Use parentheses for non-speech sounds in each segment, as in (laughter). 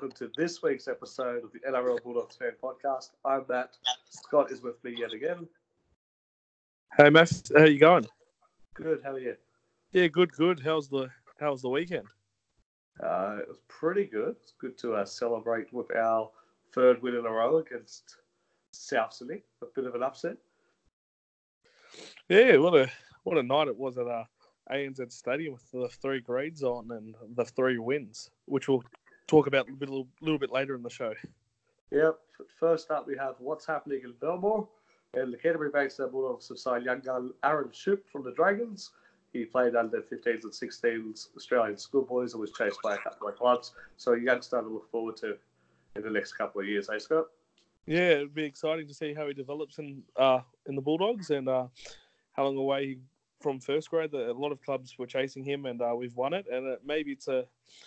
welcome to this week's episode of the NRL Bulldogs Fan Podcast. I'm Matt. Scott is with me yet again. Hey, Matt, how you going? Good. How are you? Yeah, good, good. How's the How's the weekend? Uh, it was pretty good. It's good to uh, celebrate with our third win in a row against South Sydney. A bit of an upset. Yeah, what a what a night it was at our ANZ Stadium with the three grades on and the three wins, which we'll talk about a little, little bit later in the show. Yep. First up, we have what's happening in Belmore. And the Canterbury Bankstown Bulldogs have signed young gun Aaron Schoupp from the Dragons. He played under 15s and 16s Australian schoolboys and was chased by a couple of clubs. So a youngster to look forward to in the next couple of years, eh, Scott? Yeah, it'd be exciting to see how he develops in uh, in the Bulldogs and uh, how long away from first grade. A lot of clubs were chasing him, and uh, we've won it. And it, maybe it's a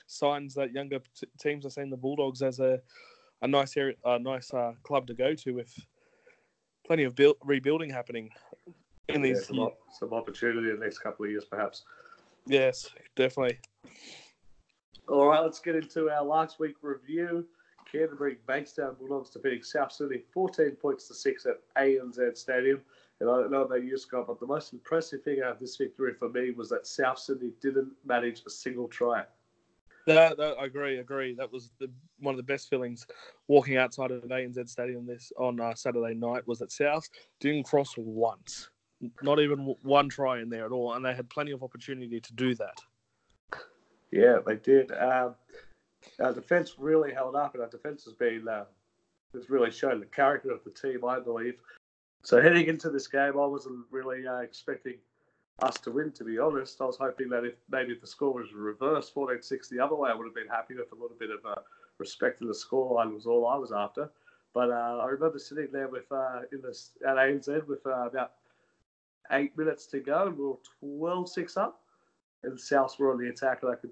signs that younger t- teams are seeing the Bulldogs as a a nice area, a nice uh, club to go to with plenty of build, rebuilding happening in Yeah, these. some, op- some opportunity in the next couple of years, perhaps. Yes, definitely. All right, let's get into our last week review. Canterbury Bankstown Bulldogs defeating South Sydney 14 points to 6 at ANZ Stadium. And I don't know about you, Scott, but the most impressive thing out of this victory for me was that South Sydney didn't manage a single try. That, that, I agree, agree. That was the, one of the best feelings walking outside of an ANZ Stadium this on uh, Saturday night was that South didn't cross once, not even w- one try in there at all, and they had plenty of opportunity to do that. Yeah, they did. Um, our defence really held up, and our defence has been uh, has really shown the character of the team, I believe. So heading into this game, I wasn't really uh, expecting us to win. To be honest, I was hoping that if maybe if the score was reversed, 14-6 the other way, I would have been happy with a little bit of uh, respect in the scoreline was all I was after. But uh, I remember sitting there with uh, in this at ANZ with uh, about eight minutes to go, and we were 12-6 up, and the Souths were on the attack, and I could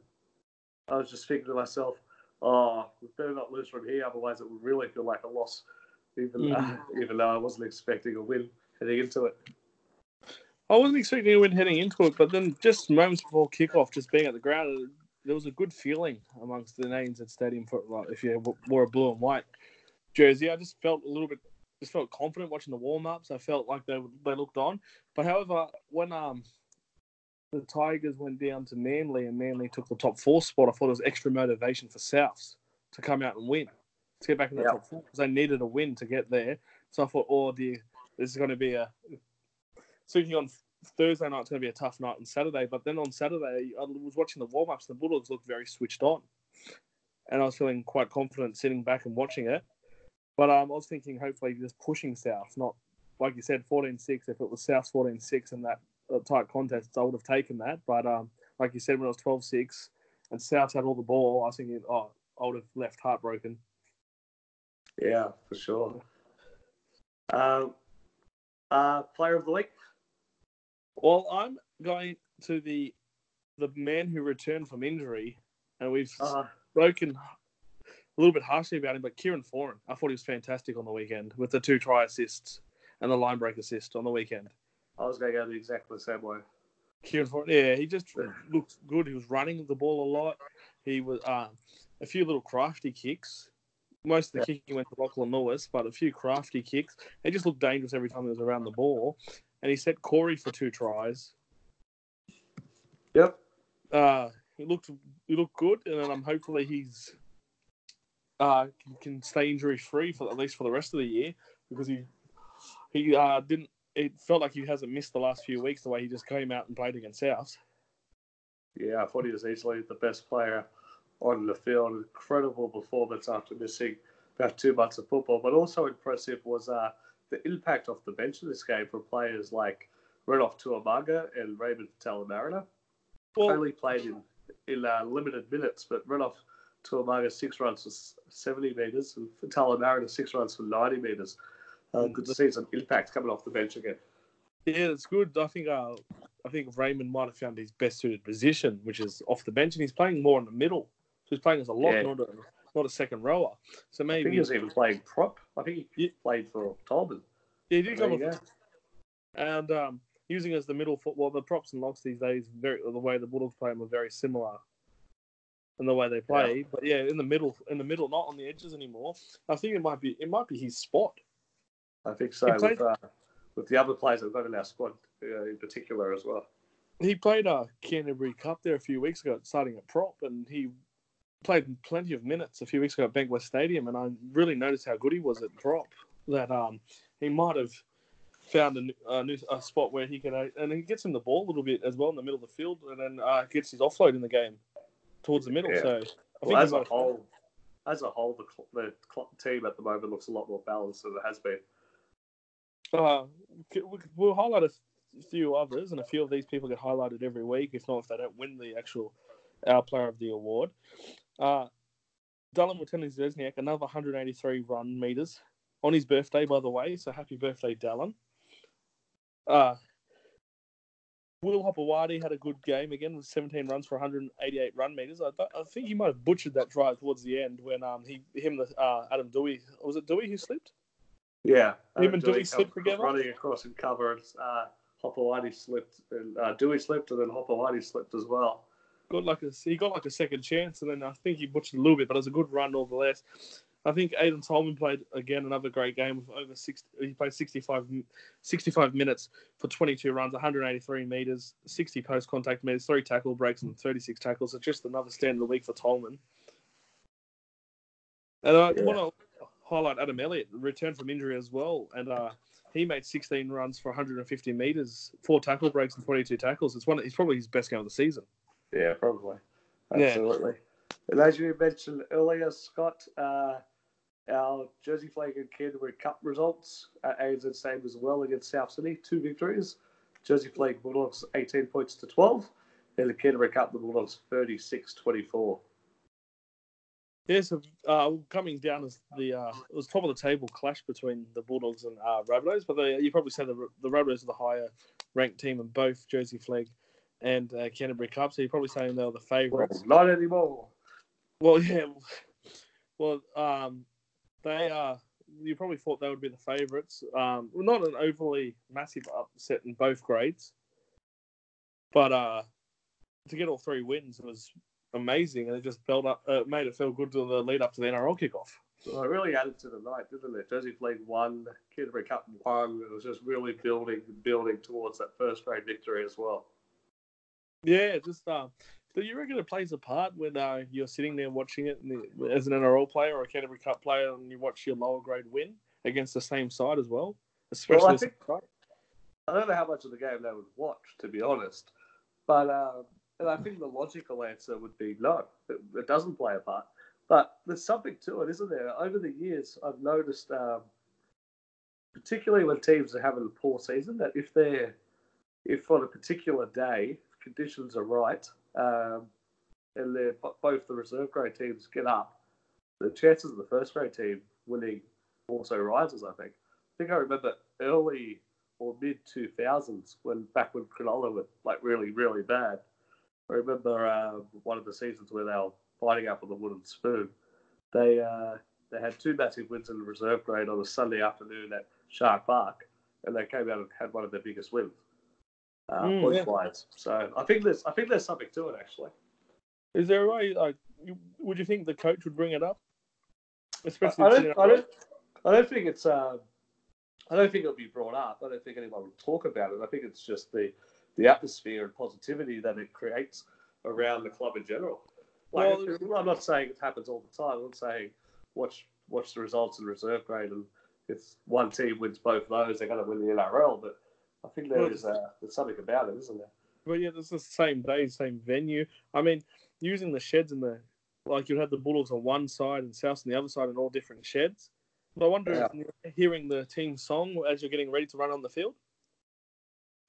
I was just thinking to myself, oh, we better not lose from here, otherwise it would really feel like a loss, even uh, (laughs) even though I wasn't expecting a win heading into it. I wasn't expecting to win heading into it, but then just moments before kickoff, just being at the ground, there was a good feeling amongst the ANZ Stadium for like, if you wore a blue and white jersey. I just felt a little bit, just felt confident watching the warm ups. I felt like they they looked on, but however, when um the Tigers went down to Manly and Manly took the top four spot, I thought it was extra motivation for Souths to come out and win, to get back in the Yeah. top four because they needed a win to get there. So I thought, oh dear, this is going to be a thinking on Thursday night's going to be a tough night on Saturday. But then on Saturday, I was watching the warm ups. The Bulldogs looked very switched on, and I was feeling quite confident sitting back and watching it. But um, I was thinking, hopefully, just pushing South, not like you said, 14-6. If it was South 14-6 in that uh, tight contest, I would have taken that. But um, like you said, when it was 12-6 and South had all the ball, I was thinking, oh, I would have left heartbroken. Yeah, for sure. Um, uh, player of the week. Well, I'm going to the the man who returned from injury, and we've Uh, spoken a little bit harshly about him, but Kieran Foran, I thought he was fantastic on the weekend with the two try assists and the line break assist on the weekend. I was going to go the exactly the same way. Kieran Foran, yeah, he just looked good. He was running the ball a lot. He was um, a few little crafty kicks. Most of the kicking went to Lachlan Lewis, but a few crafty kicks. He just looked dangerous every time he was around the ball. And he set Corey for two tries. Yep. uh, he looked he looked good, and then um, hopefully he's uh, can, can stay injury free for at least for the rest of the year because he he uh, didn't. It felt like he hasn't missed the last few weeks the way he just came out and played against South. Yeah, I thought he was easily the best player on the field. Incredible performance after missing about two months of football. But also impressive was uh, the impact off the bench in this game for players like Renouf To'omaga and Raymond Talamarina. Well, Only played in, in uh, limited minutes, but Renouf To'omaga six runs for 70 metres and Talamarina six runs for 90 metres. Uh, good to see some impact coming off the bench again. yeah, it's good. I think uh, I think Raymond might have found his best suited position, which is off the bench, and he's playing more in the middle. He's playing as a lock, Yeah. not a not a second rower. So I think maybe he was even playing prop. I think he Yeah. played for Tolman. yeah, he did come off and um, using as the middle foot. Well, the props and locks these days, very the way the Bulldogs play them are very similar. and the way they play. Yeah. But yeah, in the middle, in the middle, not on the edges anymore. I think it might be it might be his spot. I think so. Played, with, uh, with the other players that have got in our squad uh, in particular as well. He played a uh, Canterbury Cup there a few weeks ago, starting at prop, and he played plenty of minutes a few weeks ago at Bankwest Stadium, and I really noticed how good he was at prop. That um, he might have found a, a new a spot where he can, uh, and he gets him the ball a little bit as well in the middle of the field, and then uh, gets his offload in the game towards the middle. Yeah. So I well, as a whole, as a whole, the, the team at the moment looks a lot more balanced than it has been. Uh, we'll highlight a few others, and a few of these people get highlighted every week. If not, if they don't win the actual our player of the award. Uh, Dallin Watene-Zelezniak, another 183 run meters on his birthday, by the way. So happy birthday, Dallin. Uh, Will Hopoate had a good game again with 17 runs for 188 run meters. I, I think he might have butchered that drive towards the end when um he him the uh, Adam Doueihi was it Doueihi who slipped? Yeah, him and Doueihi slipped together running across and covered. Uh, Hopoate slipped and uh, Doueihi slipped and then Hopoate slipped as well. Got like a he got like a second chance and then I think he butchered a little bit, but it was a good run nonetheless. I think Aiden Tolman played again another great game of over 60. He played 65, 65 minutes for 22 runs, 183 meters, 60 post contact meters, three tackle breaks, and 36 tackles. So just another stand of the week for Tolman. And I yeah. want to highlight Adam Elliott, returned from injury as well, and uh, he made 16 runs for 150 meters, four tackle breaks, and 22 tackles. It's one. He's probably his best game of the season. Yeah, probably. Absolutely. Yeah. And as you mentioned earlier, Scott, uh, our Jersey Flegg and Canterbury Cup results at ANZ Stadium as well against South Sydney, two victories. Jersey Flegg Bulldogs 18 points to 12, and the Canterbury Cup, the Bulldogs 36 24. Yeah, so uh, coming down as the uh, it was top of the table clash between the Bulldogs and uh, Rabbitohs, but they, you probably say the the Rabbitohs are the higher ranked team in both Jersey Flegg and uh, Canterbury Cup, so you're probably saying they were the favourites. Well, not anymore. Well, (laughs) yeah. Well, um, they are. You probably thought they would be the favourites. Um, well, not an overly massive upset in both grades, but uh, to get all three wins was amazing, and it just built up, uh, made it feel good to the lead up to the NRL kickoff. Well, it really added to the night, didn't it? Jersey Flegg won, Canterbury Cup won. It was just really building, building towards that first grade victory as well. Yeah, just uh, do you reckon it plays a part when uh, you're sitting there watching it the, as an NRL player or a Canterbury Cup player and you watch your lower grade win against the same side as well? Especially well, I, think, I don't know how much of the game they would watch, to be honest. But uh, and I think the logical answer would be no, it, it, doesn't play a part. But there's something to it, isn't there? Over the years, I've noticed, um, particularly when teams are having a poor season, that if they're if on a particular day conditions are right, um, and both the reserve grade teams get up, the chances of the first grade team winning also rises. I think. I think I remember early or mid two thousands when back when Cronulla were like really really bad. I remember uh, one of the seasons where they were fighting up on the wooden spoon. They uh, they had two massive wins in the reserve grade on a Sunday afternoon at Shark Park, and they came out and had one of their biggest wins uh, mm, yeah. wise. So I think there's I think there's something to it actually. Is there a way? Like, would you think the coach would bring it up? Especially, I, don't, I don't, I don't think it's. Uh, I don't think it'll be brought up. I don't think anyone would talk about it. I think it's just the the atmosphere and positivity that it creates around the club in general. Like, well, I'm not saying it happens all the time. I'm not saying watch watch the results in reserve grade and if one team wins both those, they're going to win the NRL. But I think there well, is uh, there's something about it, isn't there? Well, yeah, it's the same day, same venue. I mean, using the sheds in the like, you'd have the Bulldogs on one side and South on the other side, and all different sheds. But I wonder, yeah. hearing the team song as you're getting ready to run on the field,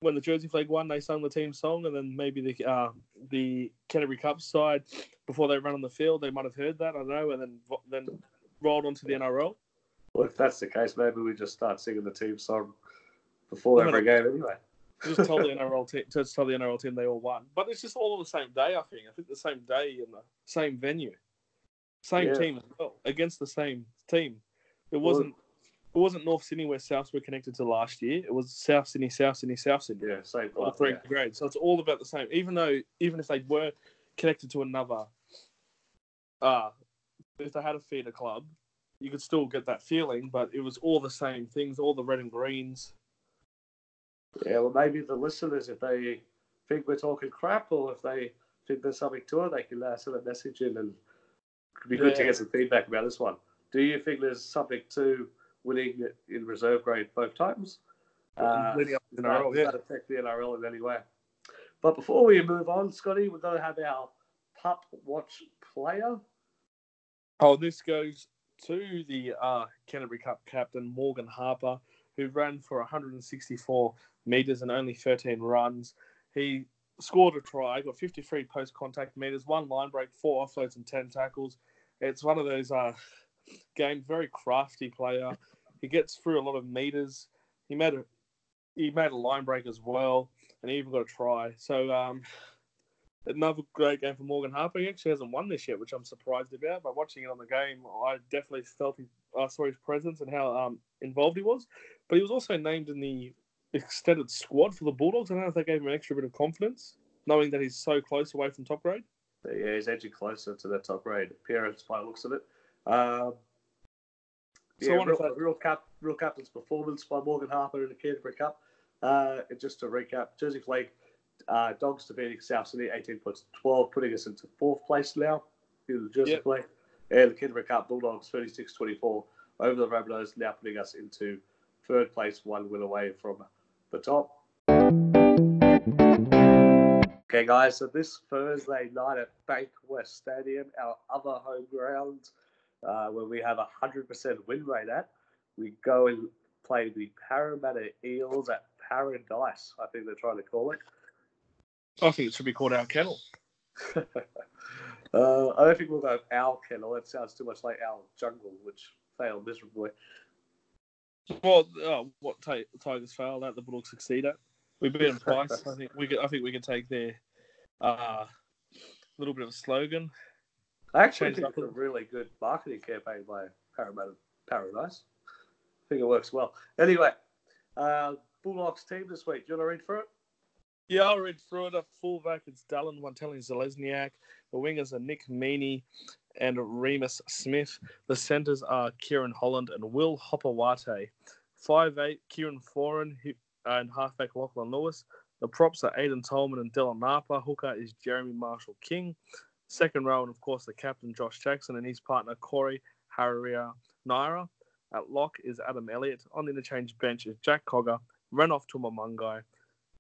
when the Jersey Flegg won, they sung the team song, and then maybe the uh, the Canterbury Cup side before they run on the field, they might have heard that. I don't know, and then then rolled onto the NRL. Well, if that's the case, maybe we just start singing the team song before every game anyway. (laughs) just told the (laughs) NRL team, just told the NRL team they all won, but it's just all on the same day. I think. I think the same day in the same venue, same yeah. team as well against the same team. It wasn't. It wasn't North Sydney where Souths were connected to last year. It was South Sydney, South Sydney, South Sydney. Yeah, same. All three yeah. grades. So it's all about the same. Even though, even if they were connected to another uh, if they had a feeder club, you could still get that feeling, but it was all the same things, all the red and greens. Yeah, well, maybe the listeners, if they think we're talking crap or if they think there's something to it, they can uh, send a message in and it'd be good to get some feedback about this one. Do you think there's something to winning in reserve grade both times? Uh, up to the NRL, yeah. that affect the NRL in any way? But before we move on, Scotty, we're going to have our pup watch player. Oh, this goes to the uh, Canterbury Cup captain, Morgan Harper, who ran for 164 metres and only 13 runs. He scored a try, got 53 post contact metres, one line break, four offloads, and 10 tackles. It's one of those uh, games, very crafty player. He gets through a lot of metres. He made a he made a line break as well, and he even got a try. So um, another great game for Morgan Harper. He actually hasn't won this yet, which I'm surprised about. But watching it on the game, I definitely felt he, I saw his presence and how um, involved he was. But he was also named in the extended squad for the Bulldogs. I don't know if that gave him an extra bit of confidence, knowing that he's so close away from top grade. Yeah, he's edging closer to the top grade appearance by the looks of it. Um, So yeah, wonder real, that- real, cap, real captain's performance by Morgan Harper in the Canterbury Cup. Uh, and just to recap, Jersey Flegg uh, Dogs defeating South Sydney 18 points 12, putting us into fourth place now in the Jersey Yep. Flegg. And the Canterbury Cup Bulldogs 36 24 over the Rabbitohs, now putting us into third place, one win away from the top. Okay, guys, so this Thursday night at Bank West Stadium, our other home ground, uh, where we have a 100% win rate at, we go and play the Parramatta Eels at Paradise, I think they're trying to call it. I think it should be called our kennel. (laughs) Uh, I don't think we'll go our kennel. That sounds too much like our jungle, which failed miserably. Well, uh, what ti- Tigers failed at, the Bulldogs succeed at. We beat them twice. I think we could. I think we could take their uh, little bit of a slogan. I actually think it's a really good marketing campaign by Parramatta Paradise. I think it works well. Anyway, uh, Bulldogs team this week. Do you want to read through it? Yeah, I'll read through it. At fullback, it's Dallin Watene Zelezniak. The wingers are Nick Meaney and Reimis Smith. The centres are Kerrod Holland and Will. Five eight, Kieran Foran uh, and halfback Lachlan Lewis. The props are Aiden Tolman and Dylan Napa. Hooker is Jeremy Marshall King. Second row, and of course, the captain Josh Jackson and his partner Corey Harawira Naera. At lock is Adam Elliott. On the interchange bench is Jack Cogger, Renouf To'omaga,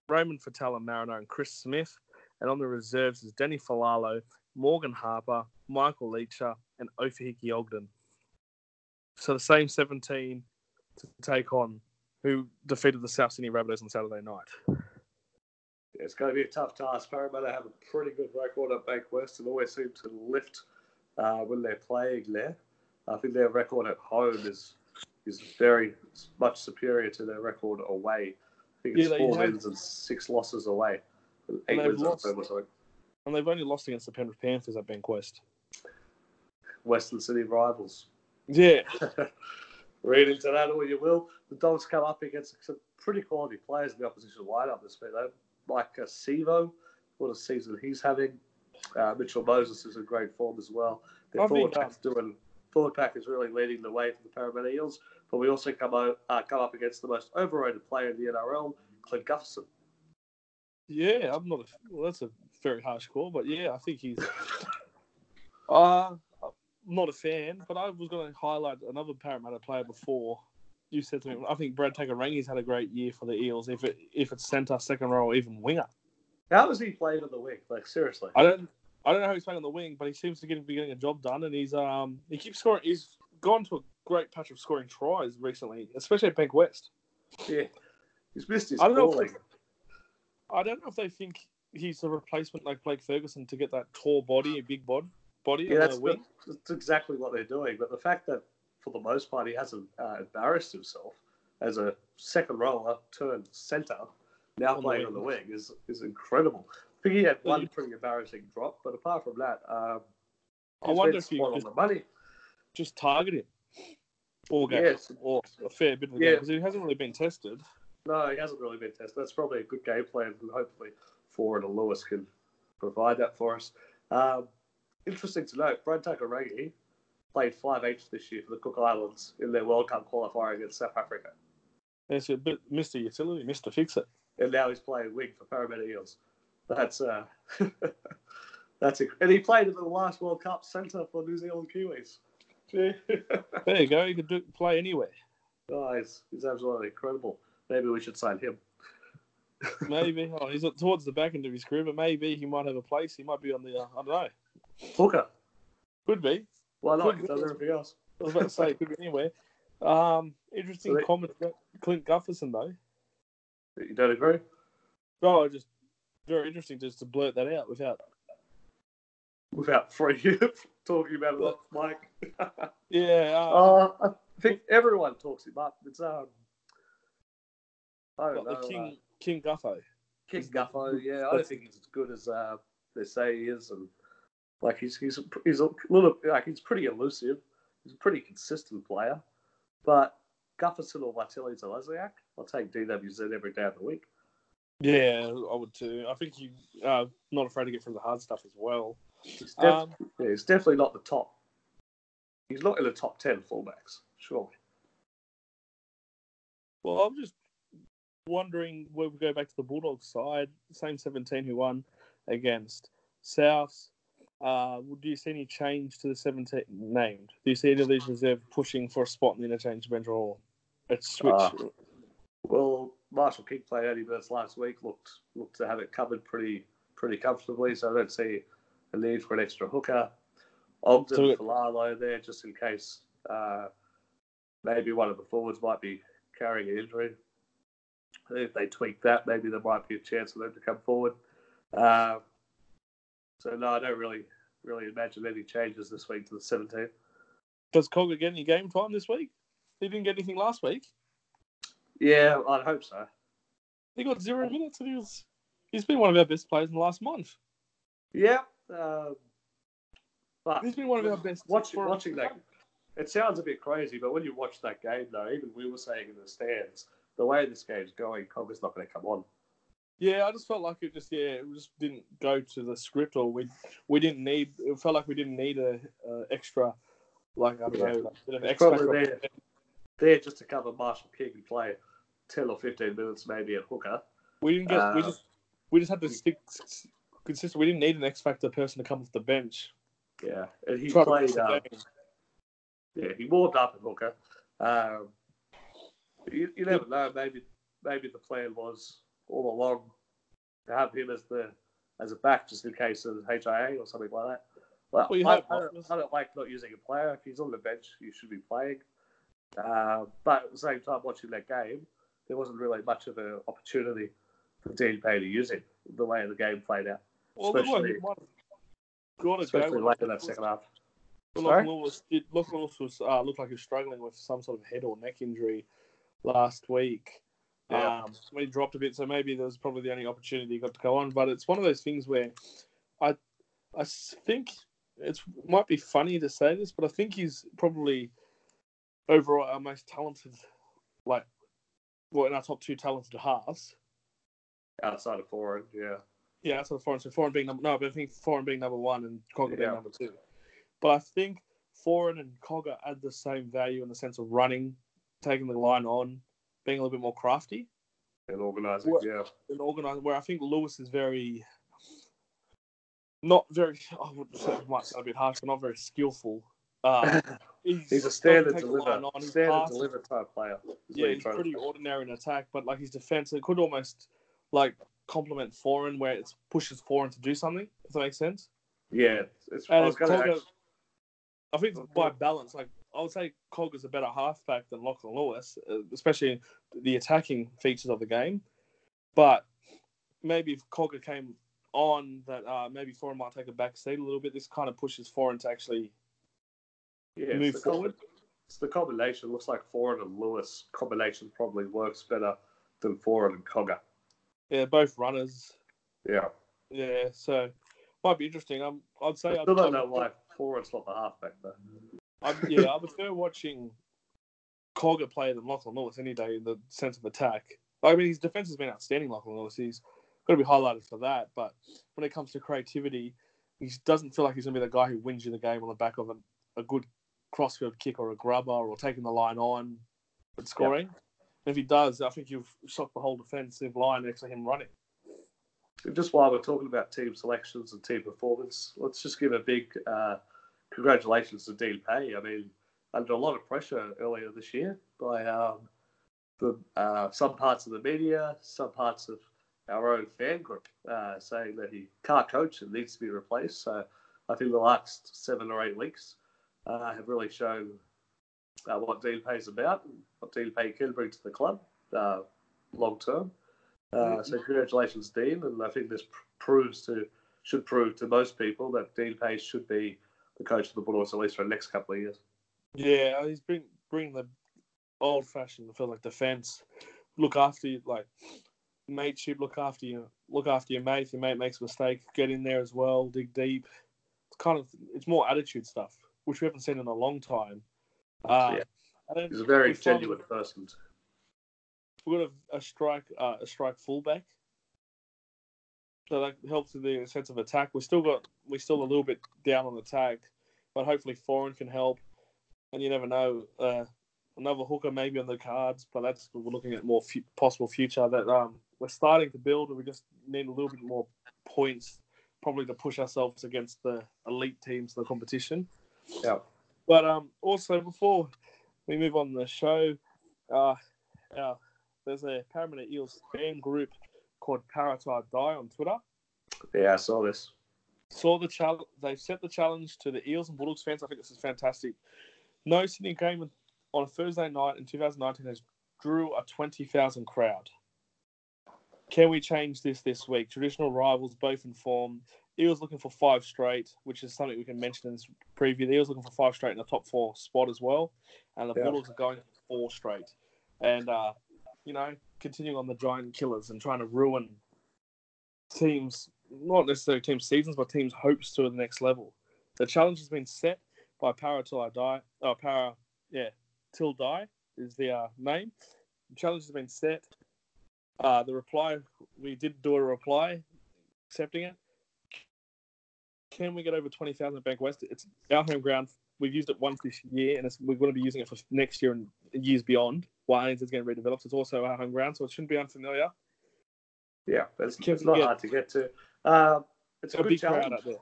Raymond Faitala Mariner, and Chris Smith. And on the reserves is Danny Fualalo, Morgan Harper, Michael Lichaa, and Ofahiki Ogden. So the same 17 to take on who defeated the South Sydney Rabbitohs on Saturday night. Yeah, it's going to be a tough task. Parramatta have a pretty good record at Bank West and always seem to lift uh, when they're playing there. I think their record at home is is very much superior to their record away. I think it's Yeah, they four have- wins and six losses away. Eight they've wins lost- at home or something. And they've only lost against the Penrith Panthers at Bankwest. Western City rivals. Yeah. (laughs) Read into that all you will. The Dogs come up against some pretty quality players in the opposition lineup this week. Though. Mike uh, Sivo, what a season he's having. Uh, Mitchell Moses is in great form as well. Their I forward pack's doing. Forward pack is really leading the way for the Parramatta Eels, but we also come out, uh, come up against the most overrated player in the NRL, Clint Gutherson. Yeah, I'm not a. Well, that's a very harsh call, but yeah, I think he's. (laughs) Uh, not a fan, but I was going to highlight another Parramatta player before you said to me. I think Brad Takairangi's had a great year for the Eels. If it if it's centre, second row, or even winger, How was he playing on the wing? Like seriously, I don't. I don't know how he's playing on the wing, but he seems to get, be getting a job done, and he's um he keeps scoring. He's gone to a great patch of scoring tries recently, especially at Bank West. yeah, he's missed his I don't know if calling. I don't know if they think he's a replacement like Blake Ferguson to get that tall body, a big bod body Yeah, on that's, the wing. that's exactly what they're doing. But the fact that, for the most part, he hasn't uh, embarrassed himself as a second rower turned centre, now On playing wing. on the wing, is is incredible. I think he had one pretty embarrassing drop, but apart from that, um, I wonder if you spot on just, the money. just target him all game Yes. or a fair bit of the Yeah. game because he hasn't really been tested. No, he hasn't really been tested. That's probably a good game plan, and hopefully And Lewis can provide that for us. Um, interesting to note, Brad Takairangi played 5H this year for the Cook Islands in their World Cup qualifier against South Africa. It's a bit Mr. Utility, Mr. Fix It. And now he's playing wing for Parramatta Eels. That's uh, (laughs) that's inc- and he played in the last World Cup centre for New Zealand Kiwis. (laughs) There you go. You could do, play anywhere. oh, he's, he's absolutely incredible. Maybe we should sign him. Maybe. Oh, he's towards the back end of his career, but maybe he might have a place. He might be on the. Uh, I don't know. Hooker. Could be. Why not? Could does everything else. I was about to say it could be anywhere. Um, interesting So they- comment Clint Gutherson though. You don't agree? Oh, just very interesting just to blurt that out without. Without (laughs) free talking about it, Mike. (laughs) Yeah. Uh, Uh, I think everyone talks him up. It's um, I don't what, know. the King uh, King Guffo. King Guffo, yeah, I don't think he's as good as uh, they say he is, and like he's he's he's a little like he's pretty elusive. He's a pretty consistent player, but Gutherson or Martelli Zelezniak, I'll take DWZ every day of the week. Yeah, I would too. I think you uh, not afraid to get from the hard stuff as well. He's, def- Um, yeah, he's definitely not the top. He's not in the top ten fullbacks, surely. well, I'm just wondering where we go back to the Bulldogs side. Same 17 who won against Souths. Uh, do you see any change to the 17 named? Do you see any of these reserve pushing for a spot in the interchange bench or a switch? Uh, Well, Marshall King played 80 minutes last week. Looked looked to have it covered pretty pretty comfortably. So I don't see a need for an extra hooker. Ogden So- for Lalo there, just in case uh, maybe one of the forwards might be carrying an injury. If they tweak that, maybe there might be a chance for them to come forward. Uh, so no, I don't really really imagine any changes this week to the 17. Does Cogger get any game time this week? He didn't get anything last week. Yeah, I'd hope so. He got zero minutes and he was he's been one of our best players in the last month. Yeah, um, but He's been one of our best for- watching that. It sounds a bit crazy, but when you watch that game, though, even we were saying in the stands, the way this game's going, Cogger's not going to come on. Yeah, I just felt like it just yeah, it just didn't go to the script, or we we didn't need. It felt like we didn't need a, a extra, like I don't Yeah. know, like, bit of It's X probably there, there just to cover Marshall King and play ten or fifteen minutes maybe at hooker. We didn't get. we Uh, just we just had to stick consistent. We didn't need an X factor person to come off the bench. Yeah, and he Try played. Um, yeah, he warmed up at hooker. Um, you, you never know. Maybe maybe the plan was all along to have him as the as a back just in case of HIA or something like that. Well, Well, you I, hope I, don't, I don't like not using a player. If he's on the bench, you should be playing. Uh, but at the same time, watching that game, there wasn't really much of an opportunity for Dean Pay to use him the way the game played out, Well, look like he especially- might have especially go. late in that second half. But Sorry? Lachlan Lewis did. Lachlan Lewis was uh, looked like he was struggling with some sort of head or neck injury last week. Yeah. Um, when he dropped a bit, so maybe there was probably the only opportunity he got to go on. But it's one of those things where I, I think it's might be funny to say this, but I think he's probably overall our most talented, like, well, in our top two talented halves. outside of Foran, Yeah, Yeah, that's of Foran. So Foran being number no, but I think Foran being number one and Cogger being number two. But I think Foran and Cogger add the same value in the sense of running, taking the line on, being a little bit more crafty and organising. Yeah, and organising, Where I think Lewis is very, not very. (laughs) I would say it might sound a bit harsh, but not very skillful. Uh, (laughs) he's a standard deliver, on, standard passes. deliver type player. Yeah, he's pretty ordinary in attack, but like his defense, it could almost like complement Foran, where it pushes Foran to do something. If that makes sense. Yeah, it's, I was going to. Cogger, I think by balance, like I would say, Cogger's a better halfback than Lachlan Lewis, uh, especially the attacking features of the game. But maybe if Cogger came on, that uh, maybe Foran might take a back seat a little bit. This kind of pushes Foran to actually Yeah, move it's forward. it's the combination. Looks like Foran and Lewis combination probably works better than Foran and Cogger. Yeah, both runners. Yeah, Yeah, so might be interesting. Um, I'd say I I'd, still don't I'd- know why Foran's not the halfback though. I, yeah, I prefer watching Cogger play than Lachlan Lewis any day in the sense of attack. I mean, his defense has been outstanding, Lachlan Lewis. He's got to be highlighted for that. But when it comes to creativity he doesn't feel like he's going to be the guy who wins you the game on the back of a, a good crossfield kick or a grubber or taking the line on and scoring. Yep. If he does, I think you've shot the whole defensive line next to him running. Just while we're talking about team selections and team performance, let's just give a big uh, congratulations to Dean Pay. I mean, under a lot of pressure earlier this year by um, the, uh, some parts of the media, some parts of our own fan group, uh, saying that he can't coach and needs to be replaced. So I think the last seven or eight weeks uh, have really shown uh, what Dean Pay is about, what Dean Pay can bring to the club uh, long term. Uh, so congratulations, Dean, and I think this pr- proves to should prove to most people that Dean Pay should be the coach of the Bulldogs at least for the next couple of years. Yeah, he's bring bring the old fashioned, I feel like defense. Look after you, like mateship. Look after you. Look after your mate. If your mate makes a mistake, get in there as well. Dig deep. It's kind of it's more attitude stuff, which we haven't seen in a long time. Uh, yeah. He's a very genuine person. We've got a, a strike uh, a strike fullback. So that helps with the sense of attack. We still got we still a little bit down on attack, but hopefully Foran can help. And you never know, uh, another hooker maybe on the cards, but that's we're looking at more f- possible future that um, we're starting to build, and we just need a little bit more points, probably to push ourselves against the elite teams in the competition. Yeah. But um, also before we move on the show, uh, uh, there's a Parramatta Eels fan group called Paratai Die on Twitter. Yeah, I saw this. Saw the challenge. They've set the challenge to the Eels and Bulldogs fans. I think this is fantastic. No Sydney game on a Thursday night in 2019 has drew a 20,000 crowd. Can we change this this week? Traditional rivals both in form. Eels looking for five straight, which is something we can mention in this preview. The Eels looking for five straight in the top four spot as well, and the yeah. Bulldogs are going four straight. And uh, you know, continuing on the giant killers and trying to ruin teams, not necessarily team seasons, but teams' hopes to the next level. The challenge has been set by Para Till I Die. Oh, Para, yeah, Till Die is the uh, name. The challenge has been set. Uh, the reply, we did do a reply accepting it. Can we get over 20,000 Bank West? It's our home ground. We've used it once this year, and we're going to be using it for next year and years beyond. While is getting redeveloped, it's also our home ground, so it shouldn't be unfamiliar. Yeah, it's, it's not get, hard to get to. Uh, it's a, a big challenge. crowd out there.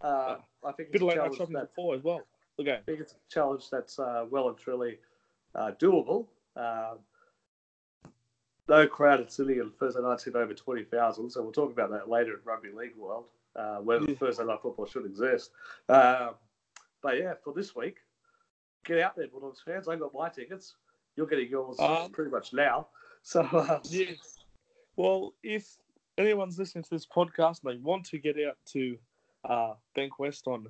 Uh, I think it's a challenge that, before as well. Okay. I think it's a challenge that's uh, well and truly uh, doable. Uh, no crowd at Sydney on Thursday night in over 20,000, so we'll talk about that later in Rugby League World, uh, whether yeah. Thursday night football should exist. Um, but yeah, for this week, get out there, Bulldogs fans. I got my tickets. You're getting yours um, pretty much now. So uh, yes. Well, if anyone's listening to this podcast and they want to get out to uh, Bank West on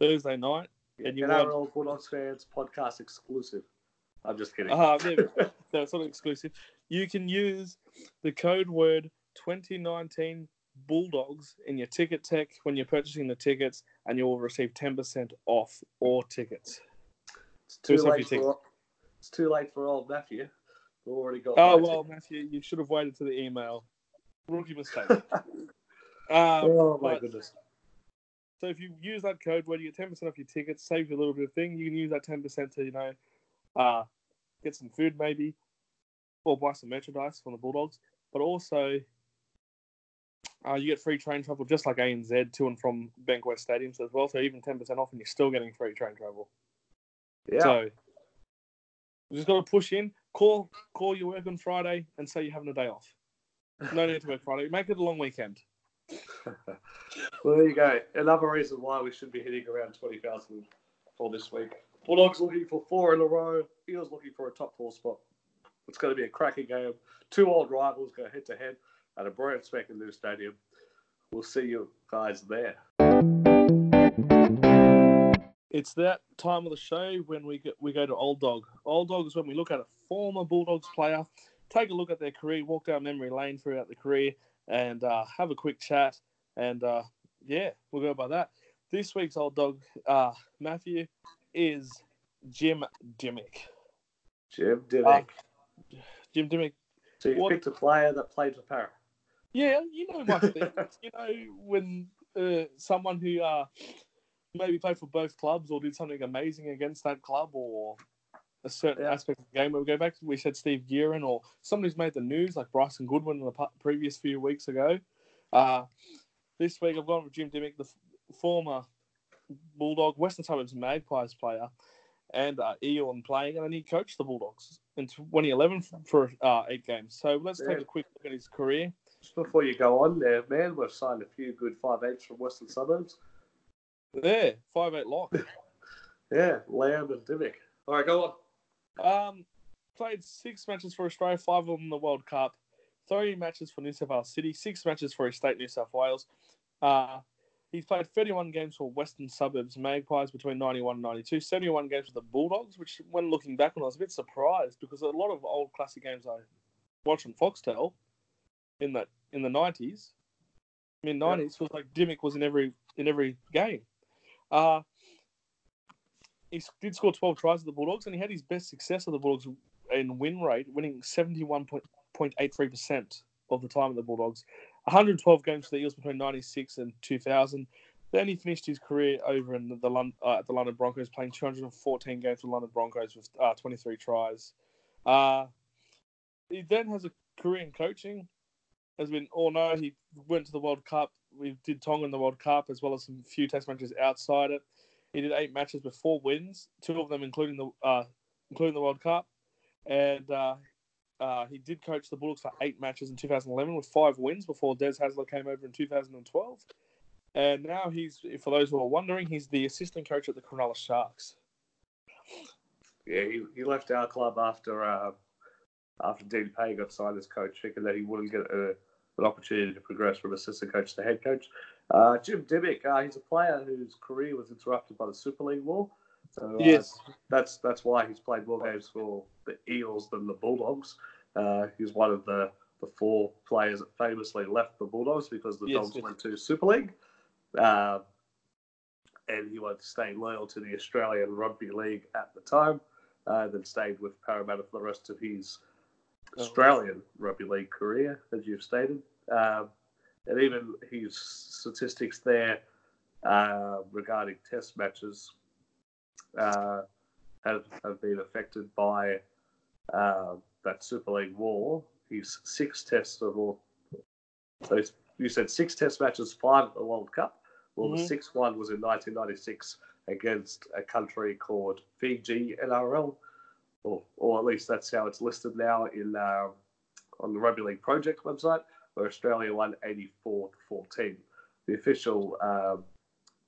Thursday night, yeah, and you want Bulldogs fans podcast exclusive. I'm just kidding. Uh, yeah, (laughs) that's not exclusive. You can use the code word 2019 Bulldogs in your Ticketek when you're purchasing the tickets, and you will receive 10% off all tickets. It's too, late for, it's too late for old Matthew. We've already got. Oh, well. Matthew, you should have waited to the email. Rookie mistake. (laughs) um, oh, my but, goodness. So if you use that code where you get ten percent off your tickets. Save you a little bit of thing. You can use that ten percent to you know, uh, get some food maybe, or buy some merchandise from the Bulldogs. But also, uh, you get free train travel just like ANZ to and from Bankwest stadiums as well. So even ten percent off, and you're still getting free train travel. Yeah. So you just got to push in. Call call your work on Friday and say you're having a day off. No need to work Friday. Make it a long weekend. (laughs) well, there you go. Another reason why we should be hitting around 20,000 for this week. Bulldogs looking for four in a row. Eels looking for a top four spot. It's going to be a cracking game. Two old rivals go head to head at a brand spanking new stadium. We'll see you guys there. It's that time of the show when we we go to Old Dog. Old Dog is when we look at a former Bulldogs player, take a look at their career, walk down memory lane throughout the career, and uh, have a quick chat. And uh, yeah, we'll go by that. This week's old dog, uh, Matthew, is Jim Dymock. Jim Dymock. Uh, Jim Dymock. So you what... picked a player that played for Para. Yeah, you know my (laughs) thing. you know when uh, someone who uh, maybe played for both clubs or did something amazing against that club or a certain Yeah. aspect of the game we go back to, we said Steve Gearin or somebody who's made the news like Bryson Goodwin in the previous few weeks ago. Uh, this week I've gone with Jim Dymock, the f- former Bulldog Western Suburbs Magpies player and uh, Eon playing, and then he coached the Bulldogs in 2011 for uh, eight games. So let's take a quick look at his career. Just before you go on there, man, we've signed a few good five eights from Western Suburbs. There, five eight lock. (laughs) Yeah, Lamb and Dymock. All right, go on. Um, played six matches for Australia, five of them in the World Cup, three matches for New South Wales City, six matches for his state, New South Wales. Uh, he's played 31 games for Western Suburbs Magpies between 91 and 92, 71 games for the Bulldogs, which, when looking back on, I was a bit surprised because a lot of old classic games I watched on Foxtel in that in the 90s, mid 90s, was like Dymock was in every in every game. Uh, he did score 12 tries with the Bulldogs, and he had his best success of the Bulldogs in win rate, winning 71.83% of the time of the Bulldogs. 112 games for the Eels between 96 and 2000. Then he finished his career over in the, Lon- uh, at the London Broncos, playing 214 games for the London Broncos with uh, 23 tries. Uh, he then has a career in coaching. As we all know, he went to the World Cup. We did Tonga in the World Cup, as well as some few Test matches outside it. He did eight matches with four wins, two of them including the uh, including the World Cup, and uh, uh, he did coach the Bulldogs for eight matches in 2011 with five wins before Des Hasler came over in 2012. And now he's, for those who are wondering, he's the assistant coach at the Cronulla Sharks. Yeah, he, he left our club after uh, after Dean Pay got signed as coach, thinking that he wouldn't get a, an opportunity to progress from assistant coach to head coach. Uh, Jim Dymock, uh, he's a player whose career was interrupted by the Super League war. So uh, Yes. that's that's why he's played more games for the Eels than the Bulldogs. Uh, he's one of the, the four players that famously left the Bulldogs because the Yes, Dogs yes. went to Super League. Uh, and he wanted to stay loyal to the Australian Rugby League at the time, uh, then stayed with Parramatta for the rest of his. Australian Rugby League career, as you've stated. Um, and even his statistics there uh, regarding test matches uh, have, have been affected by uh, that Super League war. He's six tests of all. So he's- you said six test matches, five at the World Cup. Well, the Mhm. sixth one was in 1996 against a country called Fiji NRL, or, or at least that's how it's listed now in uh, on the Rugby League Project website, where Australia won 84 to 14. The official um,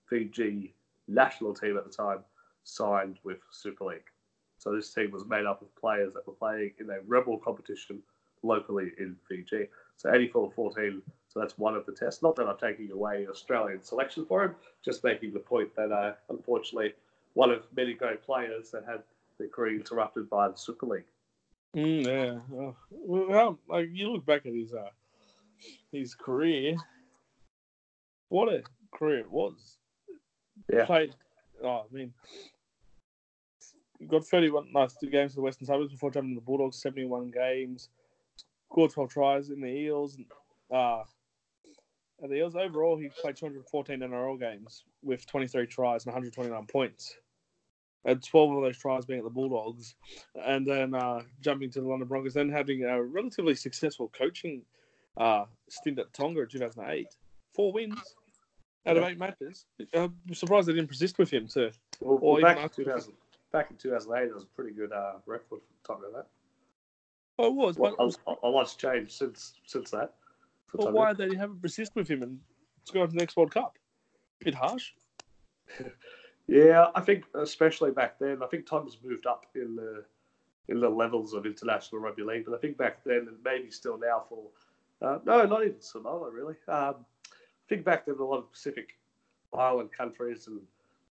Fiji national team at the time signed with Super League. So this team was made up of players that were playing in a rebel competition locally in Fiji. So 84 14. So that's one of the tests. Not that I'm taking away Australian selection for him, just making the point that uh, unfortunately one of many great players that had their career interrupted by the Super League. Mm, yeah. Oh, well, like you look back at his uh, his career. What a career it was. Yeah. Played. Oh, I mean, got 31 nice two games for the Western Suburbs before jumping to the Bulldogs. 71 games, scored 12 tries in the Eels. Uh, and the Eels overall, he played 214 NRL games with 23 tries and 129 points. And 12 of those tries being at the Bulldogs and then uh, jumping to the London Broncos, then having a relatively successful coaching uh, stint at Tonga in 2008. Four wins out of eight matches. I'm surprised they didn't persist with him too. Well, well, back, in 2000, back in 2008, it was a pretty good uh, record for Tonga. That Oh, it was, well, but a, a lot's changed since since that. well, why they haven't persist with him and to go on to the next World Cup? Bit harsh. (laughs) Yeah, I think especially back then, I think Tonga's moved up in the in the levels of international rugby league, but I think back then and maybe still now for uh, no, not even Samoa really. Um, I think back then a lot of Pacific Island countries and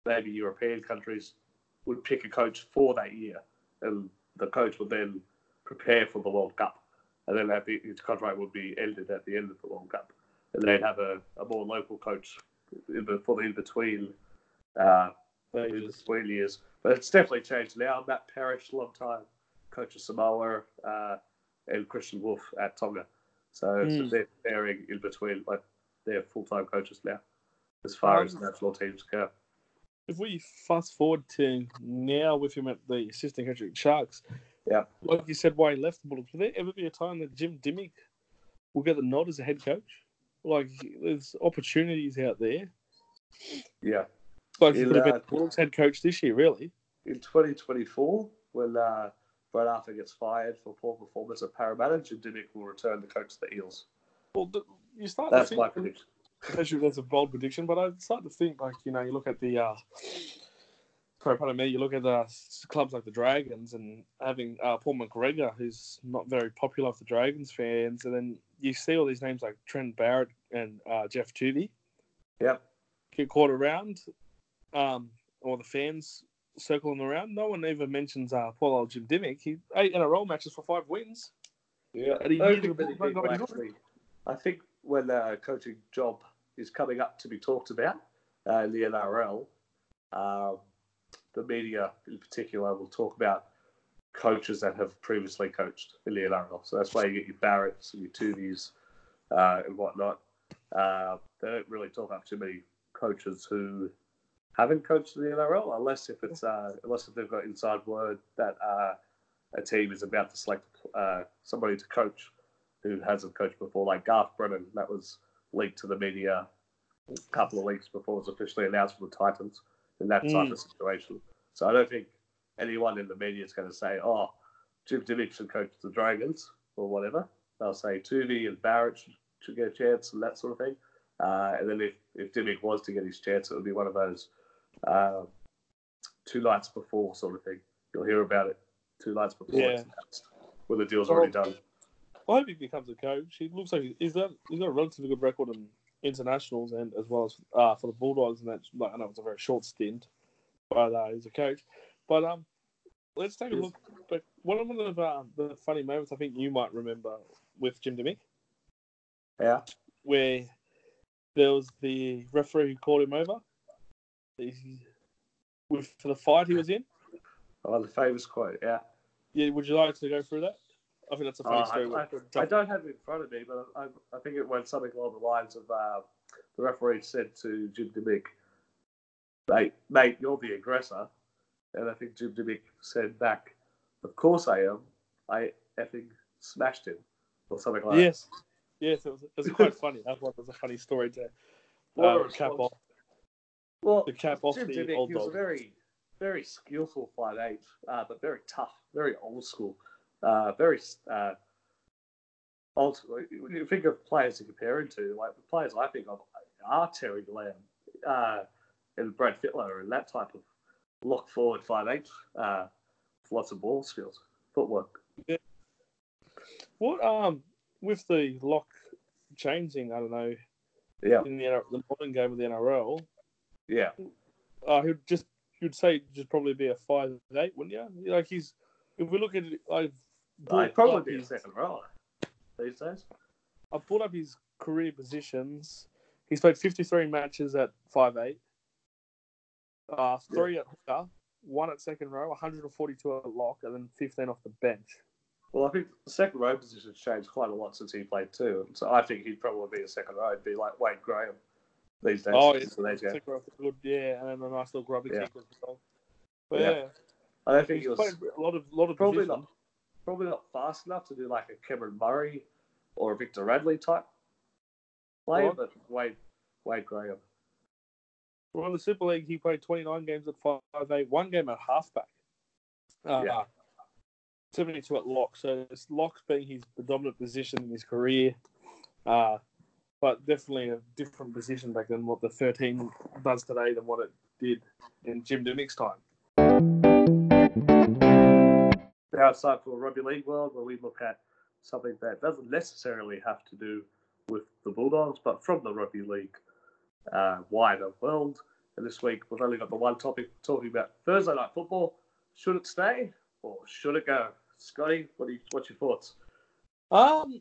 maybe European countries would pick a coach for that year, and the coach would then prepare for the World Cup, and then that be, his contract would be ended at the end of the World Cup, and they'd have a, a more local coach the, for the in between. Uh, in between years. But it's definitely changed now. Matt Parish, long time coach of Samoa, uh, and Kristian Woolf at Tonga. So, so Mm. they're pairing in between, like they're full time coaches now. as far Um, as national teams go. If we fast forward to now with him at the assistant coach at Sharks, Yeah. like you said, why he left the Bulldogs, will there ever be a time that Jim Dymock will get the nod as a head coach? Like, there's opportunities out there. Yeah. Like, he could have been the Bulldogs head coach this year, really. In 2024, when uh, Brad Arthur gets fired for poor performance at Parramatta, Jim will return to coach the Eels. Well, the, you start That's to my (laughs) think, prediction. Actually, that's a bold prediction, but I start to think like you know you look at the uh, sorry, pardon me. You look at the clubs like the Dragons and having uh, Paul McGregor, who's not very popular with the Dragons fans, and then you see all these names like Trent Barrett and uh, Geoff Toovey Yep. get caught around, um, or the fans circling around. No one even mentions uh, Paul old Jim Dymock. He eight NRL matches for five wins. Yeah. I think many to- people actually. I think when a coaching job is coming up to be talked about uh, in the NRL, um, the media in particular will talk about coaches that have previously coached in the NRL. So that's why you get your Barretts and your uh, and whatnot. Uh, they don't really talk up too many coaches who haven't coached in the NRL, unless if it's uh, unless if they've got inside word that uh, a team is about to select uh, somebody to coach who hasn't coached before, like Garth Brennan. That was leaked to the media a couple of weeks before it was officially announced for the Titans in that type Mm. of situation. So I don't think anyone in the media is going to say, "Oh, Jim Dymock should coach the Dragons" or whatever. They'll say Toovey and Barrett should, should get a chance and that sort of thing. Uh, and then if, if Dymock was to get his chance, it would be one of those uh, two nights before sort of thing. You'll hear about it two nights before it's Yeah. announced, when the deal's already done. I hope he becomes a coach. He looks like he's got he's got a relatively good record in internationals and as well as uh, for the Bulldogs, and that's like I know it's a very short stint, but uh, he's a coach. But um, let's take a look. But one of the uh, the funny moments I think you might remember with Jim Dymock, Yeah. where there was the referee who called him over, with for the fight he was in. Oh, the famous quote. Yeah. Yeah, would you like to go through that? I think that's a funny Oh, story. I, I, I don't have it in front of me, but I, I think it went something along the lines of uh, the referee said to Jim Dymock, mate, mate, you're the aggressor. And I think Jim Dymock said back, of course I am. I effing smashed him, or something like Yes, yes, it was, it was quite funny. That one was a funny story to What uh, cap off. Well, the cap off Jim the Dymock, old he was a very, very skillful five eight, uh, but very tough, very old school, uh, very uh, old. When you think of players to compare him to, like the players I think of are Terry Lamb uh, and Brad Fittler and that type of lock forward five eight, uh, with lots of ball skills, footwork. What um with the lock changing? I don't know Yeah, in the, the modern game of the NRL. yeah, Uh, he'd just you'd say just probably be a five eight, wouldn't you? Like he's if we look at it, I've I'd probably up be a his- second rower these days. I've pulled up his career positions. He's played 53 matches at 5'8", uh, three at hooker, one at second row, 142 at lock, and then 15 off the bench. Well, I think the second row position's changed quite a lot since he played too. So I think he'd probably be a second row. He'd be like Wade Graham these days. Oh, in yes, today's game. second row, good, yeah, and then a nice little grubby Yeah. kick as well. But Yeah. yeah, I don't think he's he was a lot of lot of probably not probably not fast enough to do like a Cameron Murray or a Victor Radley type play, Right. but Wade Wade Graham. Well, in the Super League, he played 29 games at 5'8", one game at halfback. Uh, Yeah. 72 at lock. So it's locks being his predominant position in his career. Uh, but definitely a different position back than what the 13 does today than what it did in Jim Dymock's time. Now it's time for Rugby League World, where we look at something that doesn't necessarily have to do with the Bulldogs, but from the Rugby League uh, wider world. And this week we've only got the one topic talking about Thursday night football. Should it stay or should it go? Scotty, what are you, what's your thoughts? Um,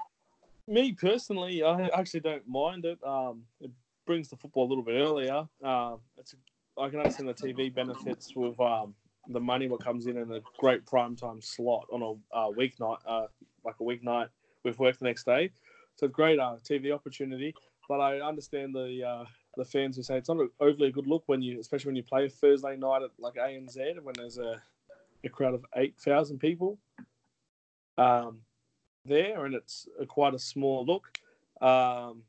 me personally, I actually don't mind it. Um, it brings the football a little bit earlier. Um, it's I can understand the TV benefits with um the money what comes in in a great prime time slot on a uh, weeknight, uh, like a weeknight with work the next day. So it's great uh, TV opportunity. But I understand the uh, the fans who say it's not overly good look when you, especially when you play a Thursday night at like ANZ when there's a, a crowd of eight thousand people um, there, and it's a, quite a small look. Um,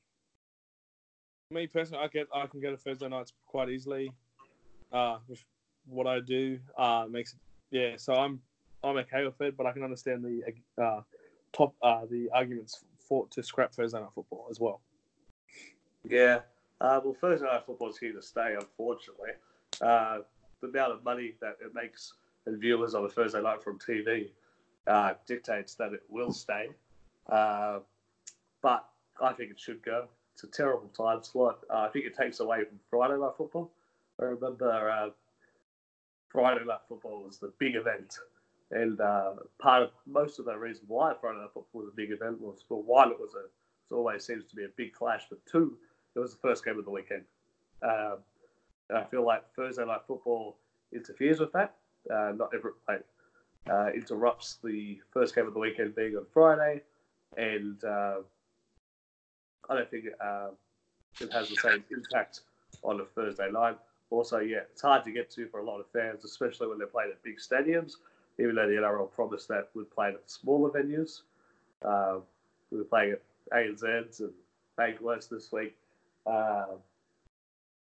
me personally, I get I can go to Thursday nights quite easily. Uh, with what I do, uh, makes it yeah. So I'm I'm okay with it, but I can understand the uh, top uh, the arguments for to scrap Thursday night football as well. Yeah, uh, well, Thursday night football is here to stay, unfortunately. Uh, the amount of money that it makes and viewers on a Thursday night from TV uh, dictates that it will stay. Uh, but I think it should go. It's a terrible time slot. Uh, I think it takes away from Friday night football. I remember uh, Friday night football was the big event. And uh, part of most of the reason why Friday night football was a big event was for one, it was a it always seems to be a big clash, but two, it was the first game of the weekend. Um, I feel like Thursday night football interferes with that. Uh, not every like, uh, interrupts the first game of the weekend being on Friday, and uh, I don't think uh, it has the same impact on a Thursday night. Also, yeah, it's hard to get to for a lot of fans, especially when they're playing at big stadiums. Even though the NRL promised that we'd play at smaller venues, uh, we were playing at ANZs and Bankwest this week. Um,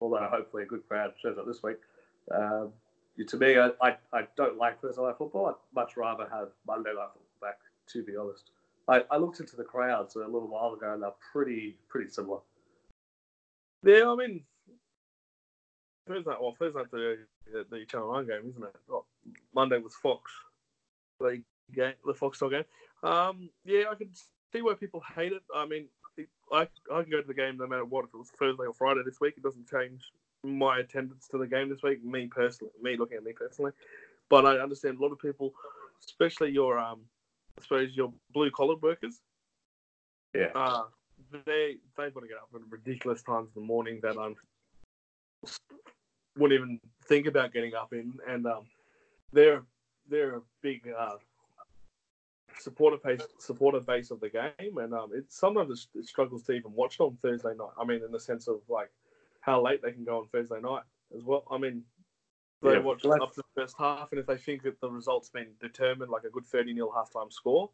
although hopefully a good crowd shows up this week. Um, to me, I, I, don't like Thursday night football. I'd much rather have Monday night football back, to be honest. I, I looked into the crowds a little while ago and they're pretty pretty similar. Yeah, I mean, Thursday well, Thursday the, the, the Channel 9 game, isn't it? Monday was Fox, the, game, the game. Um, yeah, I can see why people hate it. I mean, I, I can go to the game no matter what. If it was Thursday or Friday this week, it doesn't change my attendance to the game this week. Me personally, me looking at me personally, but I understand a lot of people, especially your um, I suppose your blue collar workers. Yeah. Uh, they they've got to get up at ridiculous times in the morning that I wouldn't even think about getting up in, and um, they're they're a big uh, supporter base supporter base of the game, and um, it sometimes it struggles to even watch it on Thursday night. I mean, in the sense of like how late they can go on Thursday night as well. I mean, they yeah, watch like, up to the first half, and if they think that the result's been determined, like a good thirty 0 halftime score,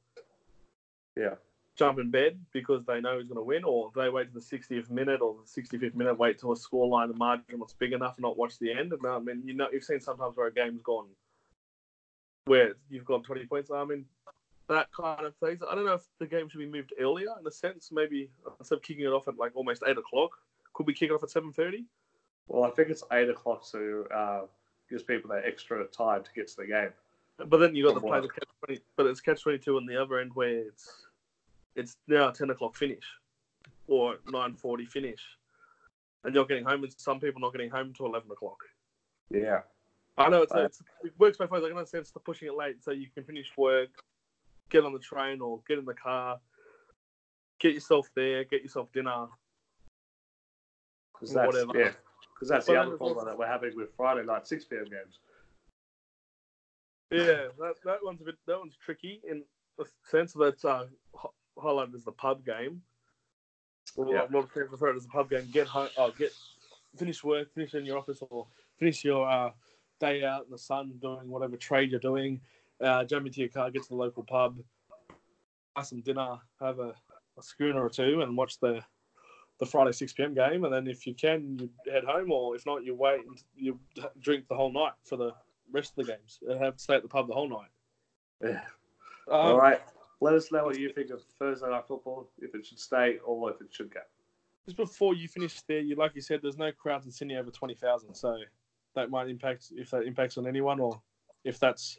yeah, jump in bed because they know who's going to win, or they wait to the 60th minute or the 65th minute, wait till a scoreline, the margin was big enough, and not watch the end. And I mean, you know, you've seen sometimes where a game's gone where you've got 20 points. I mean, that kind of things. I don't know if the game should be moved earlier in a sense. Maybe instead of kicking it off at like almost eight o'clock, could we kick off at seven thirty? Well, I think it's eight o'clock, so uh, gives people that extra time to get to the game. But then you got to play the catch twenty. But it's catch twenty two on the other end where it's it's now ten o'clock finish or nine forty finish, and you're getting home. And some people not getting home until eleven o'clock. Yeah. I know it's, uh, it's, it works both ways. I can understand it's pushing it late so you can finish work, get on the train or get in the car, get yourself there, get yourself dinner, Cause that's, whatever. Yeah, because that's but the other problem that we're having with Friday night six pm games. Yeah, that that one's a bit that one's tricky in the sense that uh, highlighted as the pub game. Well, yeah. a lot of people it as a pub game. Get home, oh, get finish work, finish in your office, or finish your uh, day out in the sun doing whatever trade you're doing uh, jump into your car, get to the local pub, buy some dinner, have a, a schooner or two, and watch the the Friday 6 p.m. game. And then if you can, you head home, or if not, you wait and you drink the whole night for the rest of the games and have to stay at the pub the whole night. Yeah. Um, All right. Let us know what you think of Thursday night football, if it should stay or if it should go. Just before you finish there, you like you said, there's no crowds in Sydney over 20,000, so that might impact if that impacts on anyone or if that's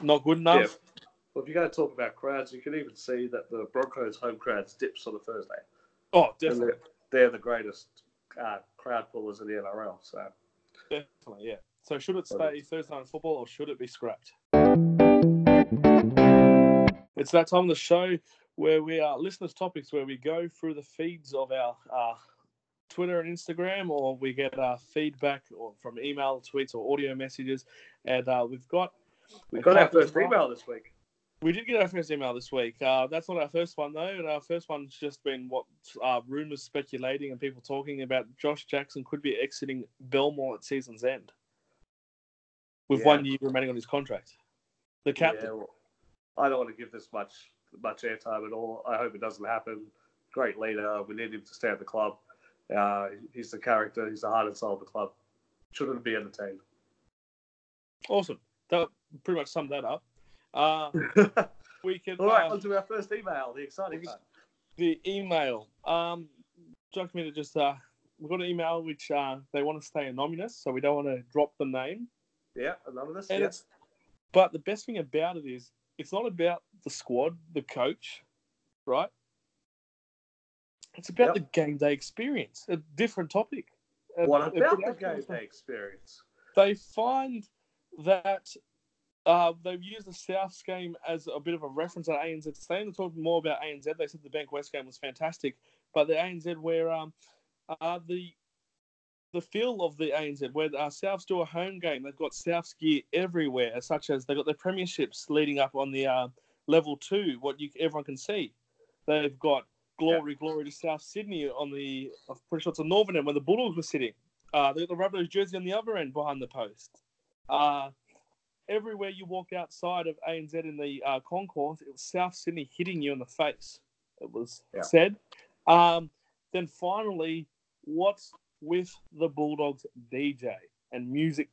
not good enough. Yeah. Well, if you're going to talk about crowds, you can even see that the Broncos' home crowds dips on a Thursday. Oh, definitely. They're, they're, the greatest uh, crowd pullers in the NRL. So definitely, yeah. So should it stay Thursday night football or should it be scrapped? It's that time of the show where we are listeners' topics, where we go through the feeds of our uh, Twitter and Instagram, or we get uh, feedback or from email, tweets, or audio messages. And uh, we've got we got our first email this week. We did get our first email this week. Uh, that's not our first one though. And our first one's just been what uh, rumors speculating and people talking about. Josh Jackson could be exiting Belmore at season's end, with Yeah. one year remaining on his contract. The captain. Yeah, well, I don't want to give this much much airtime at all. I hope it doesn't happen. Great leader. We need him to stay at the club. Uh, he's the character. He's the heart and soul of the club. Shouldn't be entertained. Awesome. That pretty much summed that up. Uh, (laughs) we can. all right, uh, on to our first email. The exciting part. the email. Um, John Committee just uh, we got an email which uh, they want to stay anonymous, so we don't want to drop the name. Yeah, anonymous. And yeah. but the best thing about it is it's not about the squad, the coach, right? It's about Yep. the game day experience, a different topic. What about the game day experience? They find that uh, they've used the Souths game as a bit of a reference at ANZ. They're talking more about ANZ. They said the Bankwest game was fantastic, but the ANZ where um, uh, the the feel of the ANZ where uh, Souths do a home game, they've got Souths gear everywhere, such as they've got their premierships leading up on the uh, level two, what you everyone can see. They've got glory, glory to South Sydney on the I'm pretty sure it's the northern end where the Bulldogs were sitting. Uh, they got the Rabbitohs jersey on the other end behind the post. Uh, everywhere you walk outside of ANZ in the uh, concourse, it was South Sydney hitting you in the face. It was Yeah. said. Um, then finally, what's with the Bulldogs DJ and music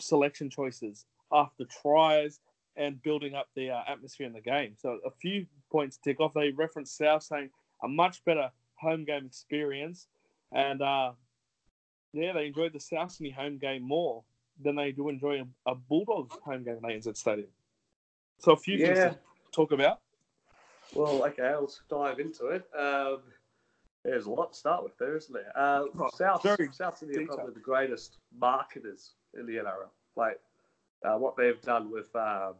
selection choices after tries and building up the uh, atmosphere in the game? So a few points to tick off. They referenced South saying a much better home game experience, and uh, yeah, they enjoyed the South Sydney home game more than they do enjoy a, a Bulldogs home game at ANZ Stadium. So a few things to talk about. Well, okay, let's dive into it. Um, there's a lot to start with there, isn't there? Uh, Oh, South, very South Sydney are probably the greatest marketers in the NRL. Like uh, what they've done with um,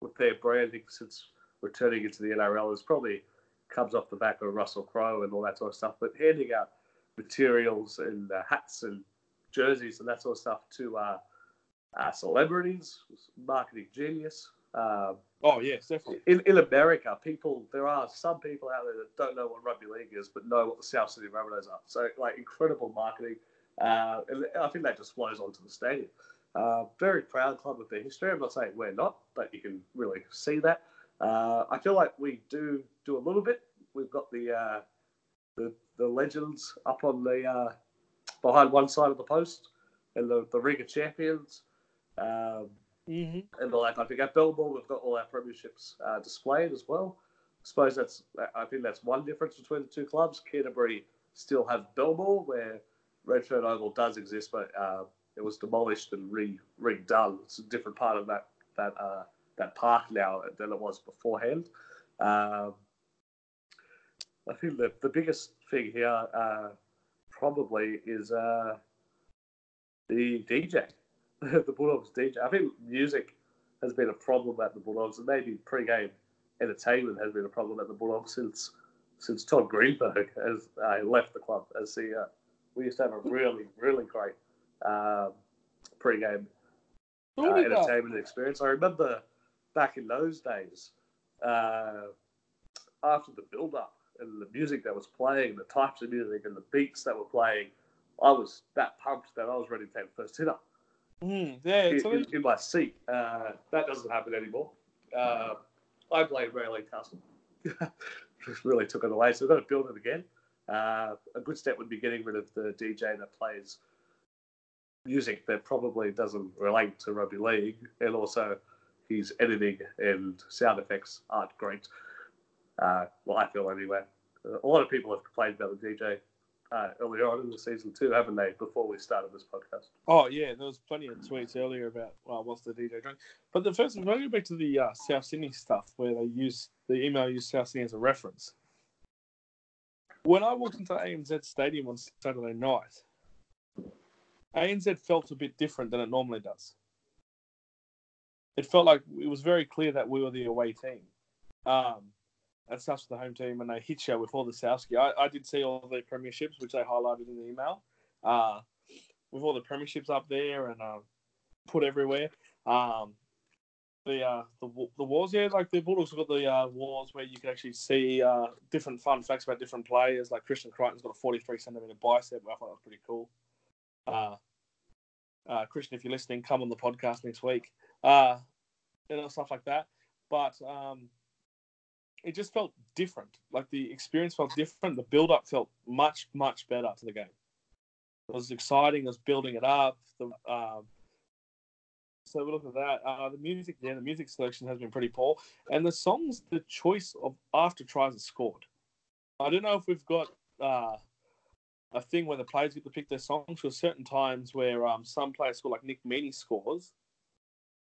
with their branding since returning into the NRL is probably comes off the back of Russell Crowe and all that sort of stuff. But handing out materials and uh, hats and jerseys and that sort of stuff to uh, uh, celebrities, marketing genius. Um, Oh yes, definitely. in, in America, people there are some people out there that don't know what rugby league is, but know what the South Sydney Rabbitohs are. So like incredible marketing, uh, and I think that just flows onto the stadium. Uh, very proud club with their history. I'm not saying we're not, but you can really see that. Uh, I feel like we do do a little bit. We've got the uh, the, the legends up on the uh, behind one side of the post, and the the ring of champions. Um, hmm and all that kind of thing. At Belmore, we've got all our premierships uh, displayed as well. I suppose that's I think that's one difference between the two clubs. Canterbury still have Belmore, where Redfern Oval does exist, but uh, it was demolished and re redone. It's a different part of that that uh, that park now than it was beforehand. Um, I think the the biggest thing here uh, probably is uh, the DJ (laughs) the Bulldogs DJ. I think music has been a problem at the Bulldogs, and maybe pre-game entertainment has been a problem at the Bulldogs since since Todd Greenberg has uh, left the club as CEO. We used to have a really, really great um, pre-game uh, Who did that? entertainment experience. I remember back in those days, uh, after the build-up and the music that was playing, the types of music and the beats that were playing, I was that pumped that I was ready to take the first hit up Mm, yeah, in, it's in, in my seat. Uh, that doesn't happen anymore. Uh, I played Rayleigh Castle. (laughs) Just really took it away. So we've got to build it again. Uh, a good step would be getting rid of the DJ that plays music that probably doesn't relate to rugby league, and also his editing and sound effects aren't great. Uh, well, I feel anyway. A lot of people have complained about the DJ uh, earlier on in the season too, haven't they? Before we started this podcast. Oh yeah, there was plenty of tweets earlier about well, what's the DJ drink? But the first, going go back to the uh, South Sydney stuff where they use the email used South Sydney as a reference. When I walked into ANZ Stadium on Saturday night, ANZ felt a bit different than it normally does. It felt like it was very clear that we were the away team. Um, and South's the home team, and they hit you with all the Southsky. I, I did see all the premierships, which they highlighted in the email. Uh, with all the premierships up there and um, put everywhere. Um, the uh the the wars. Yeah, like the Bulldogs have got the uh, wars where you can actually see uh different fun facts about different players. Like Christian Crichton's got a 43 centimeter bicep. I thought that was pretty cool. Uh, uh, Christian, if you're listening, come on the podcast next week. Uh, know stuff like that. But um, it just felt different. Like the experience felt different. The build up felt much much better to the game. It was exciting. It was building it up. The um, so we look at that. Uh, the music, yeah, the music selection has been pretty poor, and the songs, the choice of after tries are scored. I don't know if we've got uh, a thing where the players get to pick their songs for certain times where um, some players score, like Nick Meaney scores,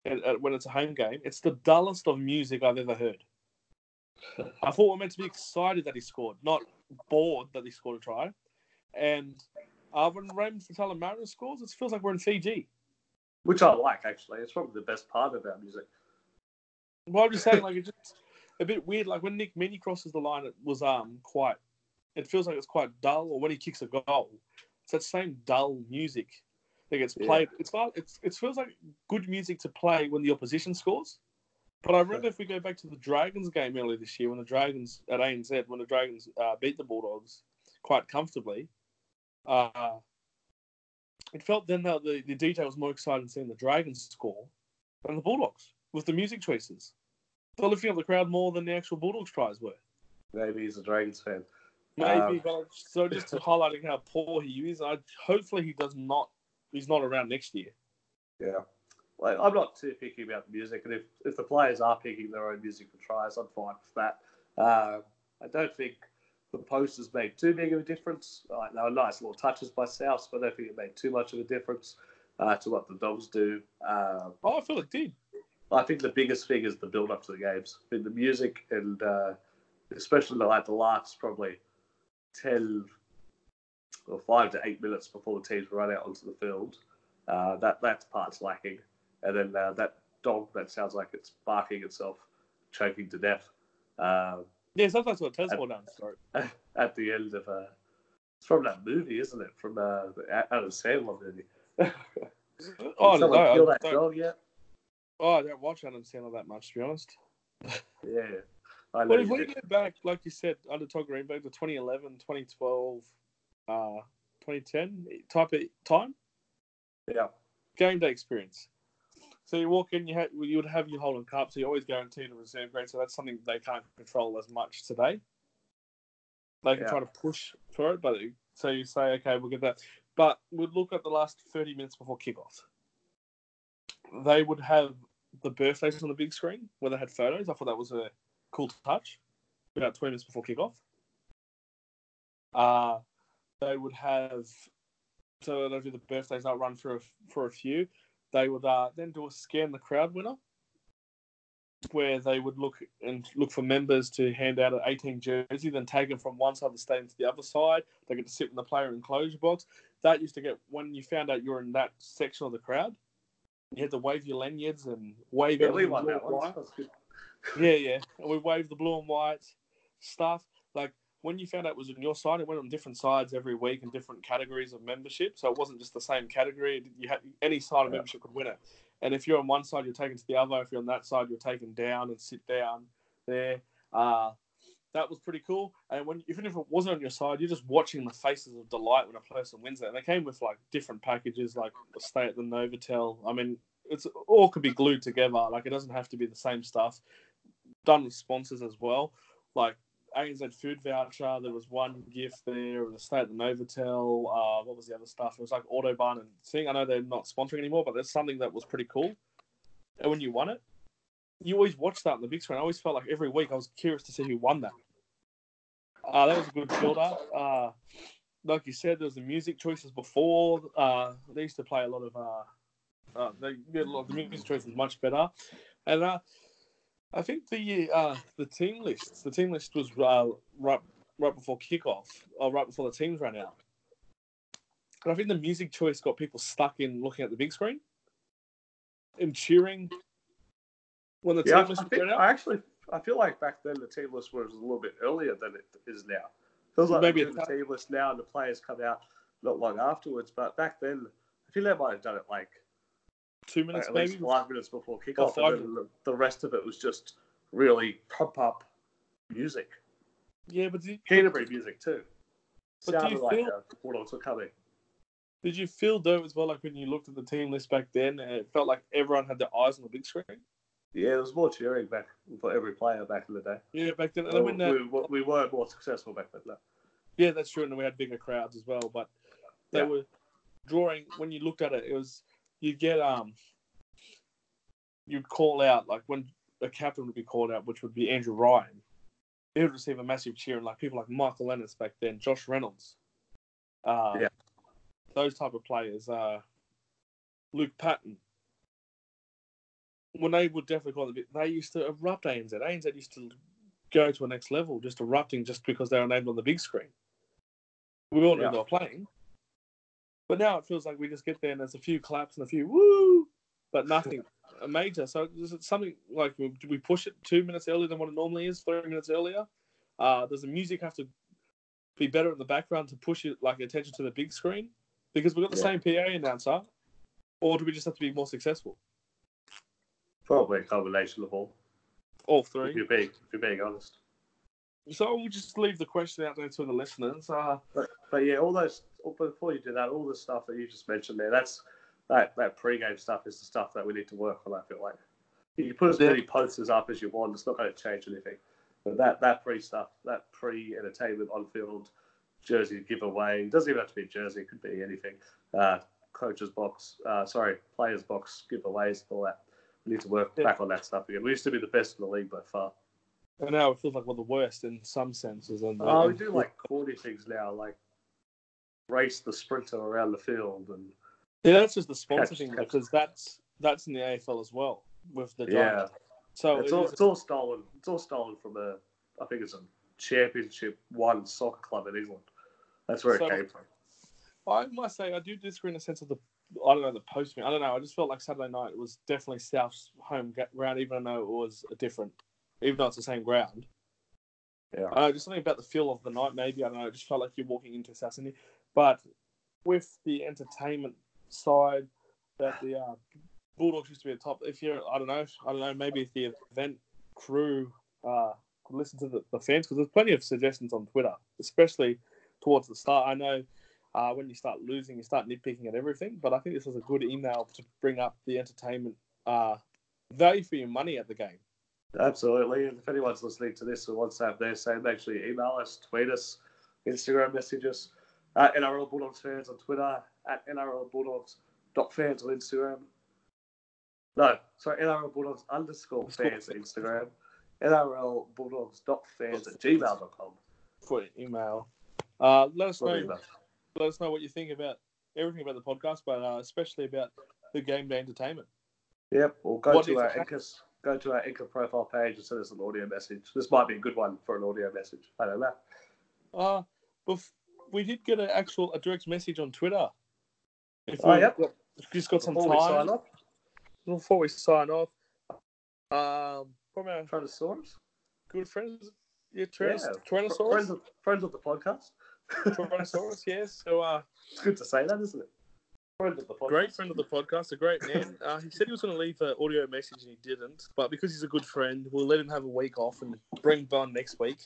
and, when it's a home game. It's the dullest of music I've ever heard. I thought we were meant to be excited that he scored, not bored that he scored a try. And uh, when Raymond Faitala-Mariner scores, it feels like we're in Fiji which I like actually. It's probably the best part of our music. Well, I'm just saying, like it's just a bit weird. Like when Nick Meaney crosses the line, it was um quite. It feels like it's quite dull. Or when he kicks a goal, it's that same dull music that gets played. Yeah. It's it's it feels like good music to play when the opposition scores. But I remember if we go back to the Dragons game earlier this year, when the Dragons at ANZ, when the Dragons uh, beat the Bulldogs quite comfortably, uh, it felt then that the, the DJ was more excited seeing the Dragons score than the Bulldogs with the music choices. They're lifting up the crowd more than the actual Bulldogs tries were. Maybe he's a Dragons fan. Maybe, um, but so just (laughs) highlighting how poor he is. I hopefully he does not. He's not around next year. Yeah, well, I'm not too picky about the music, and if if the players are picking their own music for tries, I'm fine with that. Uh, I don't think the posters made too big of a difference. Like, they were nice little touches by South, but I don't think it made too much of a difference uh, to what the Dogs do. Uh, oh, I feel it did. I think the biggest thing is the build up to the games. I mean, the music and uh, especially like the last probably 10 or five to eight minutes before the teams run out onto the field. Uh, that that part's lacking, and then uh, that dog that sounds like it's barking itself, choking to death. Uh, yeah, sometimes what Tesla down start. (laughs) At the end of uh, it's from that movie, isn't it? From uh, the Adam Sandler movie. (laughs) oh, no, I, that dog yet? Oh, I don't watch Adam Sandler that much, to be honest. yeah. I but if we go back, like you said, under Todd Greenberg, the 2011, 2012, uh, 2010 type of time. Yeah. Game day experience. So you walk in, you have you would have your Holden Cup, so you're always guaranteed a reserve grade. So that's something they can't control as much today. They can yeah. try to push for it, but so you say, okay, we'll get that. But we'd look at the last thirty minutes before kickoff. They would have the birthdays on the big screen where they had photos. I thought that was a cool touch. About twenty minutes before kickoff. Uh, they would have so they'll do the birthdays. I'll run for a, for a few they would uh, then do a scan the crowd winner, where they would look and look for members to hand out an 18 jersey, then take them from one side of the stadium to the other side. They get to sit in the player enclosure box. That used to get when you found out you were in that section of the crowd. You had to wave your lanyards and wave yeah, we won that one. Yeah, yeah. And we waved the blue and white stuff. When you found out it was on your side, it went on different sides every week and different categories of membership. So it wasn't just the same category. You had any side of yeah. membership could win it. And if you're on one side, you're taken to the other. If you're on that side, you're taken down and sit down there. Uh, that was pretty cool. And when even if it wasn't on your side, you're just watching the faces of delight when a person wins it. And they came with like different packages, like stay at the Novotel. I mean, it's all could be glued together. Like it doesn't have to be the same stuff. Done with sponsors as well. Like ANZ food voucher. There was one gift there, the stay at the Novotel. Uh, what was the other stuff? It was like Autobarn and thing. I know they're not sponsoring anymore, but there's something that was pretty cool. And when you won it, you always watch that on the big screen. I always felt like every week I was curious to see who won that. Uh, that was a good build up. Uh, like you said, there was the music choices before. Uh, they used to play a lot of. Uh, uh, they, a lot, the music choices much better, and uh, I think the uh, the team list, the team list was uh, right right before kickoff, or right before the teams ran out. And I think the music choice got people stuck in looking at the big screen and cheering when the yeah, team list I, think, I actually I feel like back then the team list was a little bit earlier than it is now. Feels like maybe the team list now and the players come out not long afterwards, but back then I feel they might have done it like two minutes at maybe. five minutes before kickoff, and then the, the rest of it was just really pump up music, Yeah, but did, Canterbury music too. But do Sounded you like feel- uh, the Bulldogs were coming. did you feel though as well like when you looked at the team list back then, and it felt like everyone had their eyes on the big screen? Yeah, there was more cheering back for every player back in the day. Yeah, back then. And then when uh, we, we, we were more successful back then. Yeah, that's true, and we had bigger crowds as well. But they Yeah. were drawing. When you looked at it, it was you get um, you'd call out like when a captain would be called out, which would be Andrew Ryan. He would receive a massive cheer, and like people like Michael Ennis back then, Josh Reynolds, uh, Yeah. those type of players, uh, Luke Patten. When they would definitely call it, they used to erupt ANZ. ANZ used to go to a next level, just erupting just because they were named on the big screen. We all knew Yeah. they were playing. But now it feels like we just get there and there's a few claps and a few woo, but nothing (laughs) major. So is it something like do we push it two minutes earlier than what it normally is, three minutes earlier? Uh, does the music have to be better in the background to push it like attention to the big screen? Because we've got the Yeah. same PA announcer, or do we just have to be more successful? Probably a combination of all. All If three. you're being, if you're being honest. So we'll just leave the question out there to the listeners. Uh, But, but yeah, all those. Before you do that, all the stuff that you just mentioned there, that's that that pre-game stuff is the stuff that we need to work on. I feel like you can put as Yeah. many posters up as you want; it's not going to change anything. But that that pre stuff, that pre-entertainment on-field jersey giveaway, it doesn't even have to be a jersey; it could be anything. Uh, coach's box, uh, sorry, players box giveaways, all that. We need to work Yeah. back on that stuff again. We used to be the best in the league by far. and now it feels like we're the worst in some senses. And Oh, we do like corny things now, like race the sprinter around the field, and yeah, that's just the sponsor Catch- thing catch. because that's that's in the AFL as well with the yeah. So it's it all it's all stolen. It's all stolen from a, I think it's a championship one soccer club in England. That's where So- it came from. I must say I do disagree in the sense of the I don't know the posting. I don't know. I just felt like Saturday night was definitely South's home ground, even though it was a different, even though it's the same ground. Yeah. I don't know, just something about the feel of the night. Maybe I don't know. It just felt like you're walking into South Sydney, but with the entertainment side, that the uh, Bulldogs used to be a top. If you're, I don't know, I don't know. Maybe if the event crew uh, could listen to the, the fans, because there's plenty of suggestions on Twitter, especially towards the start. I know uh, when you start losing, you start nitpicking at everything. But I think this was a good email to bring up the entertainment uh, value for your money at the game. Absolutely. And if anyone's listening to this and wants to have their say, you email us, tweet us, Instagram message us, at NRL Bulldogs fans on Twitter, at NRL Bulldogs dot fans on Instagram. No, sorry, NRL Bulldogs underscore fans on Instagram, NRL Bulldogs dot fans at gmail.com. for email. Uh, let us know. email. Let us know what you think about everything about the podcast, but uh, especially about the game day entertainment. Yep, or go What to our? Anchor, go to our Anchor profile page and send us an audio message. This might be a good one for an audio message. I don't know. Uh, bef- we did get an actual a direct message on Twitter. If Oh, we yep. just got some Before we sign time off, before we sign off. Um, from our Tyrannosaurus. good friends, yeah, Tyrannos- Yeah. Tyrannosaurus, Friends of, friends of the podcast. Tyrannosaurus, (laughs) yes. So, uh, It's good to say that, isn't it? Friend of the podcast. great friend of the podcast, a great man. (laughs) Uh, he said he was going to leave an audio message and he didn't, but because he's a good friend, we'll let him have a week off and bring Bun next week.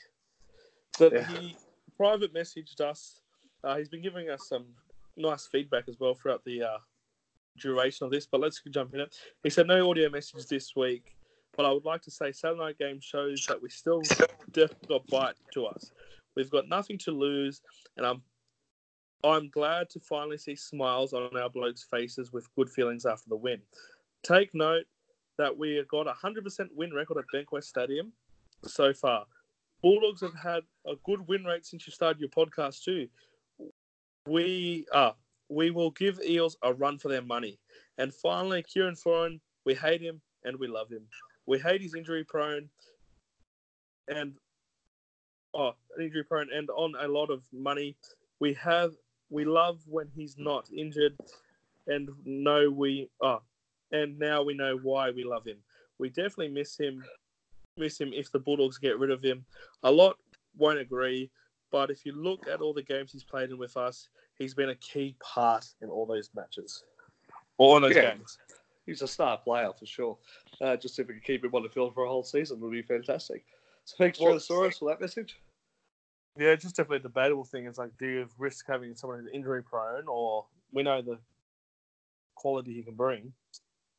But Yeah. he private messaged us. Uh, he's been giving us some nice feedback as well throughout the uh, duration of this. But let's jump in it. He said no audio message this week, but I would like to say Saturday night game shows that we still definitely got bite to us. We've got nothing to lose, and I'm I'm glad to finally see smiles on our blokes' faces with good feelings after the win. Take note that we have got a 100% win record at Bankwest Stadium so far. Bulldogs have had a good win rate since you started your podcast too. We uh, we will give Eels a run for their money. And finally, Kieran Foran, we hate him and we love him. We hate his injury prone and oh, injury prone and on a lot of money. We have we love when he's not injured, and know we oh, and now we know why we love him. We definitely miss him, miss him if the Bulldogs get rid of him. A lot won't agree, but if you look at all the games he's played in with us, he's been a key part in all those matches, all those Yeah. games. he's a star player for sure. Uh, just if we can keep him on the field for a whole season would be fantastic. So thanks, Well, Tyrannosaurus, for that message. Yeah, it's just definitely a debatable thing. It's like, do you risk having someone who's injury prone, or we know the quality he can bring?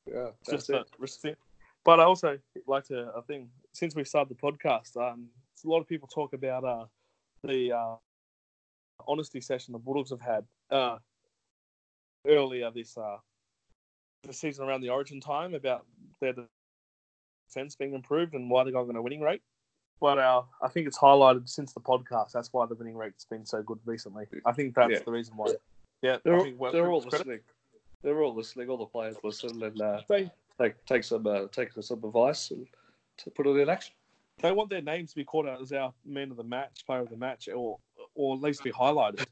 Yeah, that's just a it. risk thing. But I also like to, I think, since we started the podcast, um, a lot of people talk about uh, the uh, honesty session the Bulldogs have had uh, earlier this uh, this season around the Origin time about their defense being improved and why they're going on a winning rate. But uh, I think it's highlighted since the podcast. That's why the winning rate's been so good recently. I think that's Yeah. the reason why. Yeah, They're, I all- think well, they're all credit- listening. They're all listening. All the players listen and uh, They, take take some uh, take some advice and to put it in action. they want their names to be called out as our man of the match, player of the match, or or at least be highlighted.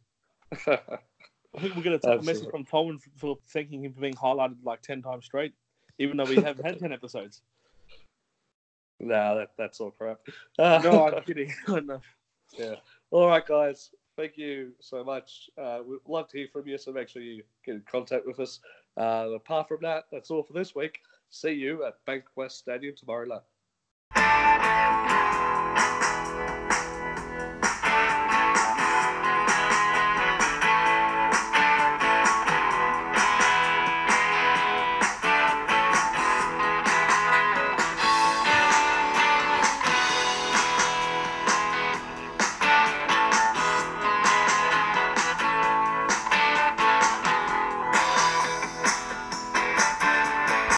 (laughs) I think we're going to take a message from Tolman for, thanking him for being highlighted like ten times straight, even though we haven't had ten episodes. (laughs) nah, that, that's all crap. Uh, (laughs) No, I'm kidding. no. Yeah. All right, guys. Thank you so much. Uh, we'd love to hear from you, so make sure you get in contact with us. Uh, apart from that, that's all for this week. See you at Bankwest Stadium tomorrow night. Música